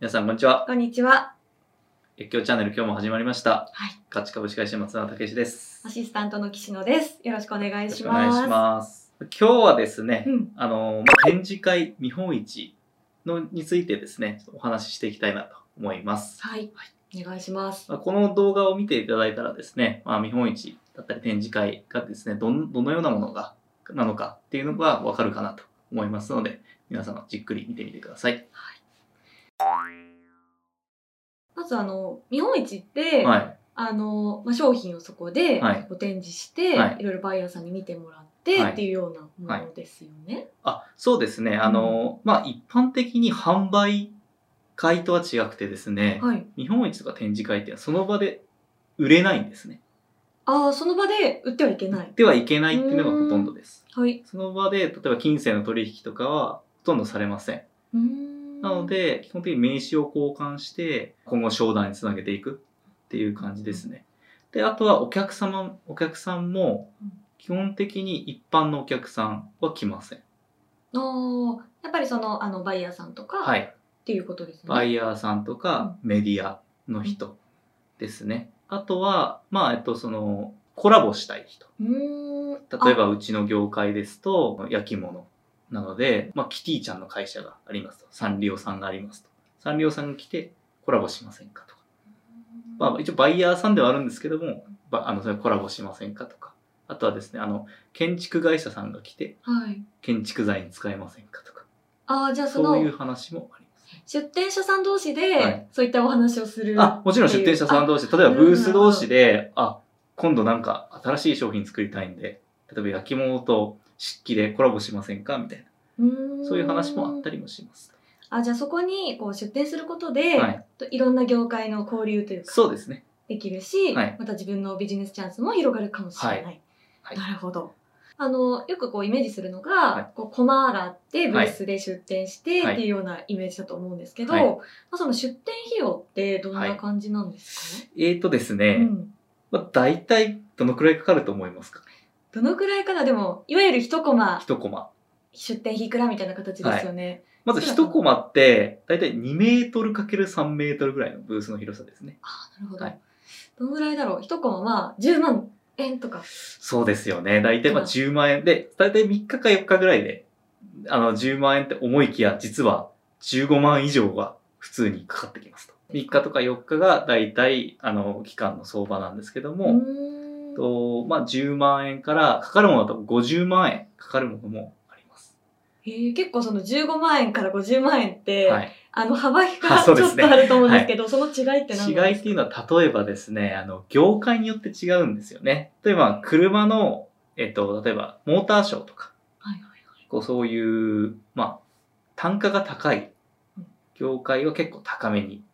皆さん、こんにちは。こんにちは。越境チャンネル、今日も始まりました。はい。価値株式会社松永武です。アシスタントの岸野です。よろしくお願いよろします。しくお願いします。今日はですね、うん。あの、まあ、展示会見本市のについてですね、お話ししていきたいなと思います。はい。お願いします。まあこの動画を見ていただいたらですね、まあ、見本市だったり展示会がですね、どんどのようなものが、なのかっていうのがわかるかなと思いますので、皆様じっくり見てみてください。まずあの、見本市って、はい。あの、まあ、商品をそこではいこう展示して、はいい、ろいろバイヤーさんに見てもらって、はいっていうようなものですよね。あ、そうですね。あの、まあ、一般的に販売会とは違くてですね、はい。見本市とか展示会ってその場で売れないんですね。ああ、その場で売ってはいけない。ではいけないっていうのがほとんどです。はい。その場で、例えば金銭の取引とかはほとんどされません。うーん。なの、で、基本的に名刺を交換して、今後商談につなげていくっていう感じですね。で、あとはお客様、お客さんもうん、基本的に一般のお客さんは来ません。ああ、やっぱりその、あの、バイヤーさんとか、っはい。ていうことですね。バイヤーさんとかメディアの人ですね。あとは、まあ、えっと、その、コラボしたい人。うーん。例えば、うちの業界ですと、焼き物なので、まあ、キティちゃんの会社がありますと。サンリオさんがありますと。サンリオさんが来てコラボしませんかとか。まあ、一応バイヤーさんではあるんですけども、ばあの、それコラボしませんかとか。あとはですね、あの、建築会社さんが来て、はい。建築材に使えませんかとか。ああ、じゃあその、そういう話もあります。出店者さん同士はでい、そういったお話をする。あ、もちろん出店者さん同士で、例えばブース同士で、あ、今度なんか新しい商品作りたいんで、例えば焼き物と漆器でコラボしませんか？みたいな。そういう話もあったりもします。あ、じゃあそこにこう出店することで、はい。といろんな業界の交流というか、そうですね。できるし、はい。また自分のビジネスチャンスも広がるかもしれない。はい。はい。なるほど。あの、よくこうイメージするのが、はい。こうコマがあって、ブースで出店して、はい。っていうようなイメージだと思うんですけど、はい。まあ、その出店費用ってどんな感じなんですか、えーとですうね、ん、まあ、大体どのくらいかかると思いますか？どのくらいかな？でも、いわゆる一コマ一コマ。出店費いくらみたいな形ですよね。まず一コマって、大体2メートル ×3 メートルぐらいのブースの広さですね。あなるほど。はいどのぐらいだろう？一コマは10万円とか。そうですよね。大体まあうん10万円で、大体3日か4日ぐらいで、あの10万円って思いきや、実は15万以上は普通にかかってきますと。3日とか4日が大体、あの、期間の相場なんですけどうも、と、まあ10万円から、かかるものだと50万円かかるものもあります。へー結構その15万円から50万円って、はい。あの幅があちょっそうですねとあると思うんですけど、その違いって何なんですか？違いっていうのは、例えばですね、あの、業界によって違うんですよね。例えば、車の、えっと、例えば、モーターショーとか、はいはいこうそういう、まあ、単価が高いうん業界は結構高めに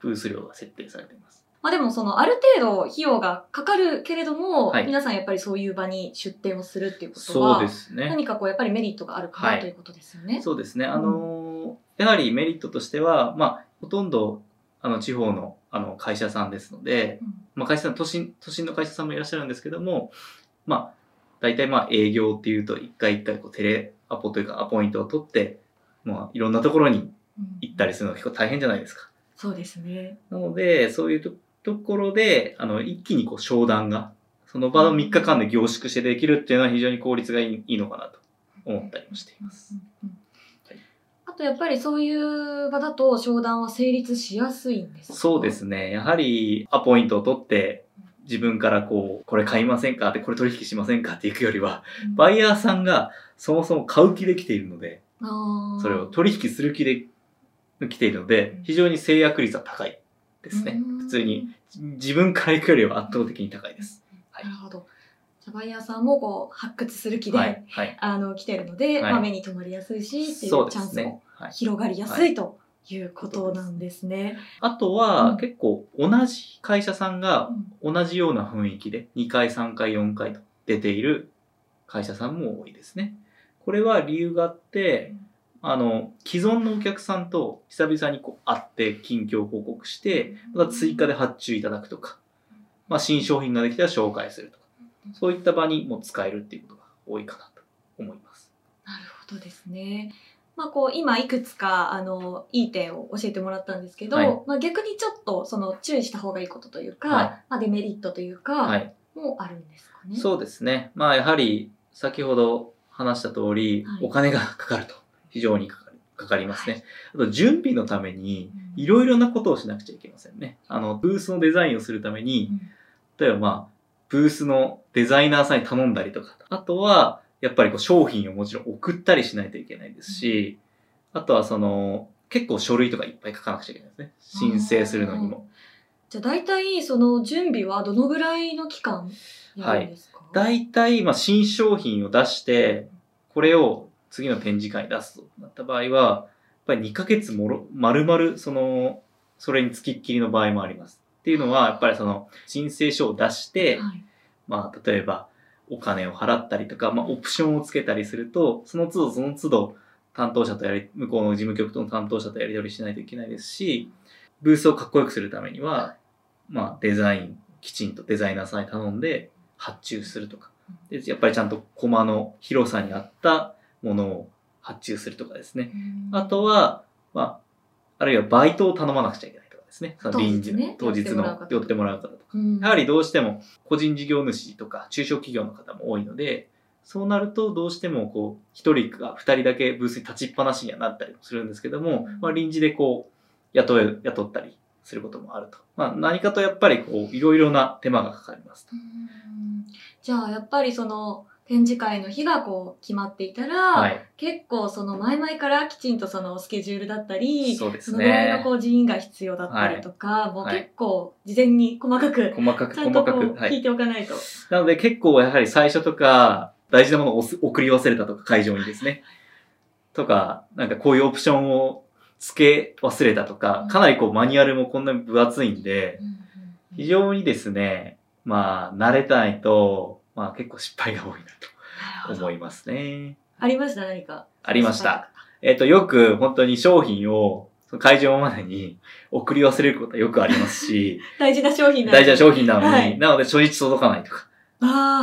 ブース料が設定されています。まあでもそのある程度費用がかかるけれども、はい皆さんやっぱりそういう場に出店をするっていうことそうは、ですね。何かこうやっぱりメリットがあるかはないということですよね。そうですね。あのーやはりメリットとしては、まあ、ほとんど、あの、地方の、あの、会社さんですので、うんまあ、会社さん、都心、都心の会社さんもいらっしゃるんですけども、まあ、大体まあ、営業っていうと、一回一回こう、テレアポというか、アポイントを取って、まあ、いろんなところにうん行ったりするのが結構大変じゃないですか。そうですね。なので、そういうとところで、あの、一気にこう、商談が、その場の3日間で凝縮してできるっていうのは非常に効率がいいのかなと思ったりもしています。うんうんはい。あとやっぱりそういう場だと商談は成立しやすいんですか？そうですね。やはり、アポイントを取って、自分からこう、これ買いませんか？って、これ取引しませんかっていくよりは、うん。バイヤーさんがそもそも買う気で来ているので、それを取引する気で来ているので、非常に制約率は高いですねうん。普通に、自分から行くよりは圧倒的に高いです。はいなるほど。じゃあバイヤーさんもこう発掘する気で、はい。はい。あの来てるので、はいまあ、目に留まりやすいしっていそうチャンスも。はい。広がりやすいということなんですね。あとうんは、結構同じ会社さんがうん同じような雰囲気で2回、3回、4回と出ている会社さんも多いですね。これは理由があって、あの、既存のお客さんと久々にこう会って近況報告して、また追加で発注いただくとか、まあ、新商品ができたら紹介するとか、そういった場にも使えるっていうことが多いかなと思います。なるほどですね。まあこう今いくつかあのいい点を教えてもらったんですけど、はいまあ逆にちょっとその注意した方がいいことというか、はいまあデメリットというか、はい。もあるんですかね。そうですね。まあやはり、先ほど話した通り、はいお金がかかると。非常にかかるかかりますね。はい。あと、準備のために、うん。いろいろなことをしなくちゃいけませんね。あの、ブースのデザインをするために、例えばまあ、ブースのデザイナーさんに頼んだりとか、あとは、やっぱりこう商品をもちろん送ったりしないといけないですし、あとはその、結構書類とかいっぱい書かなくちゃいけないですね。申請するのにも。じゃあ大体その準備はどのぐらいの期間やるんですか、大体、まあ、新商品を出して、これを次の展示会に出すとなった場合は、やっぱり2ヶ月もろ、丸々、その、それにつきっきりの場合もあります。っていうのは、やっぱりその、申請書を出して、はいまあ、例えば、お金を払ったりとか、まあ、オプションをつけたりすると、その都度その都度、担当者とやり、向こうの事務局との担当者とやり取りしないといけないですし、ブースをかっこよくするためには、まあ、デザイン、きちんとデザイナーさんに頼んで発注するとか。でやっぱりちゃんとコマの広さに合ったものを発注するとかですね。あとは、まあ、あるいはバイトを頼まなくちゃいけないとかですね。その臨時の当日ね当日の寄ってもらう方とか。うんやはりどうしても個人事業主とか中小企業の方も多いので、そうなるとどうしてもこう、一人か二人だけブースに立ちっぱなしにはなったりもするんですけども、まあ臨時でこう、雇え、雇ったりすることもあると。まあ何かとやっぱりこう、いろいろな手間がかかりますと。うんじゃあやっぱりその展示会の日がこう決まっていたら、はい。結構その前々からきちんとそのスケジュールだったり、そうですそのぐらいのねこ。う人員が必要だったりとか、もうはい結構事前に細かく、細かくちゃんと。こう聞いておかないと。なので結構やはり最初とか、大事なものを送り忘れたとか、会場にですね。とか、なんかこういうオプションを付け忘れたとか、かなりこうマニュアルもこんなに分厚いんで、非常にですね、まあ、慣れないと、まあ結構失敗が多いなと思いますね。ありました？何か？ありました。えっ、と、よく本当に商品を会場までに 送り忘れることはよくありますし、大事な商品大事な商品。品なのに、はいなので初日届かないとか。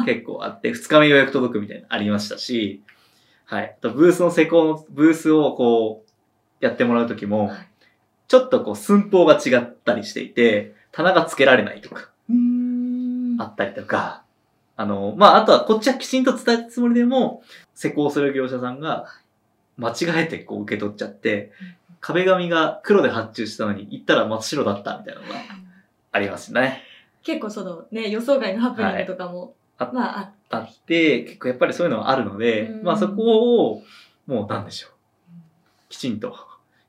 結構あって、二日目予約届くみたいなのありましたし、はい。あと、ブースの施工の、ブースをこう、やってもらうときもはい、ちょっとこう、寸法が違ったりしていて、棚が付けられないとか。あったりとか、あの、まあ、あとはこっちはきちんと伝えたつもりでも、施工する業者さんが、間違えてこう受け取っちゃって、壁紙が黒で発注したのに、行ったら真っ白だったみたいなのがありますね。結構そのね、予想外のハプニングとかも、はいあまああったあって、結構やっぱりそういうのがあるのでう、んまあそこを、もうなんでしょう。きちんと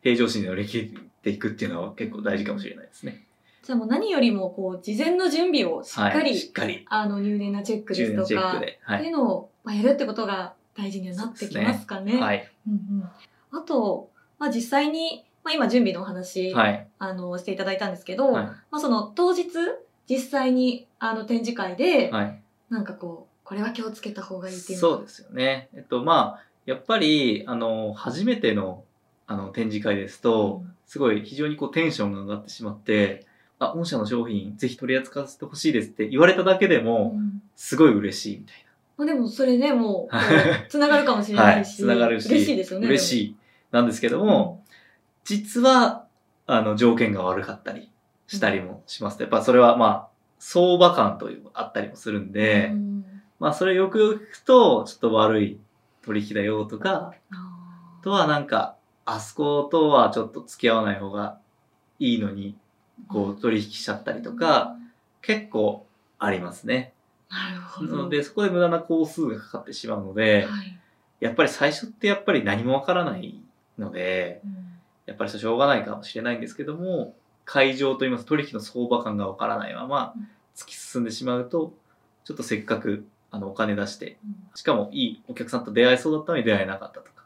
平常心で乗り切っていくっていうのは結構大事かもしれないですね。じゃあもう何よりもこう事前の準備をしっかり、はい、しっかり、あの入念なチェックです10年とか、っていい。うのを、まあ、やるってことが大事にはなってきますかね。はい。うんうん、あと、まあ、実際に、まあ、今準備のお話、はい。あのしていただいたんですけど、はい。まあ、その当日実際にあの展示会で、はい。なんかこうこれは気をつけた方がいいっていうのそうですよね。えっと、まあ、やっぱり、あの、初めての、あの、展示会ですと、すごい非常にこうテンションが上がってしまって、あ、御社の商品ぜひ取り扱わせてほしいですって言われただけでうも、んすごい嬉しいみたいまあ、でもそれねもうはいつながるかもしれな。はい。ないし、つながるし、嬉しいですよね嬉しいなんですけども、実は、あの、条件が悪かったりしたりもしますと、やっぱそれはまあ、相場感というあったりもするんでで、まあそれよくよく聞くと、ちょっと悪い取引だよとか、あとはなんか、あそことはちょっと付き合わない方がいいのに、こう取引しちゃったりとか、結構ありますね。なるほど。なので、そこで無駄な工数がかかってしまうので、はい。やっぱり最初ってやっぱり何もわからないので、うん。やっぱりしょうがないかもしれないんですけども、会場といいます取引の相場感がわからないままうん。突き進んでしまうと、ちょっとせっかくあのお金出して、しかもいいお客さんと出会えそうだったのに出会えなかったとか。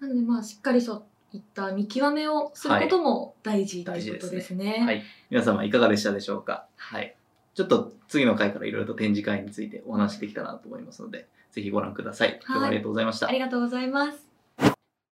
なのでまあしっかりそういった見極めをすることも大事っていうことですね。はい。皆様いかがでしたでしょうか？はい。ちょっと次の回からいろいろと展示会についてお話しできたらなと思いますので、ぜひご覧ください。今日はありがとうございました。ありがとうございます。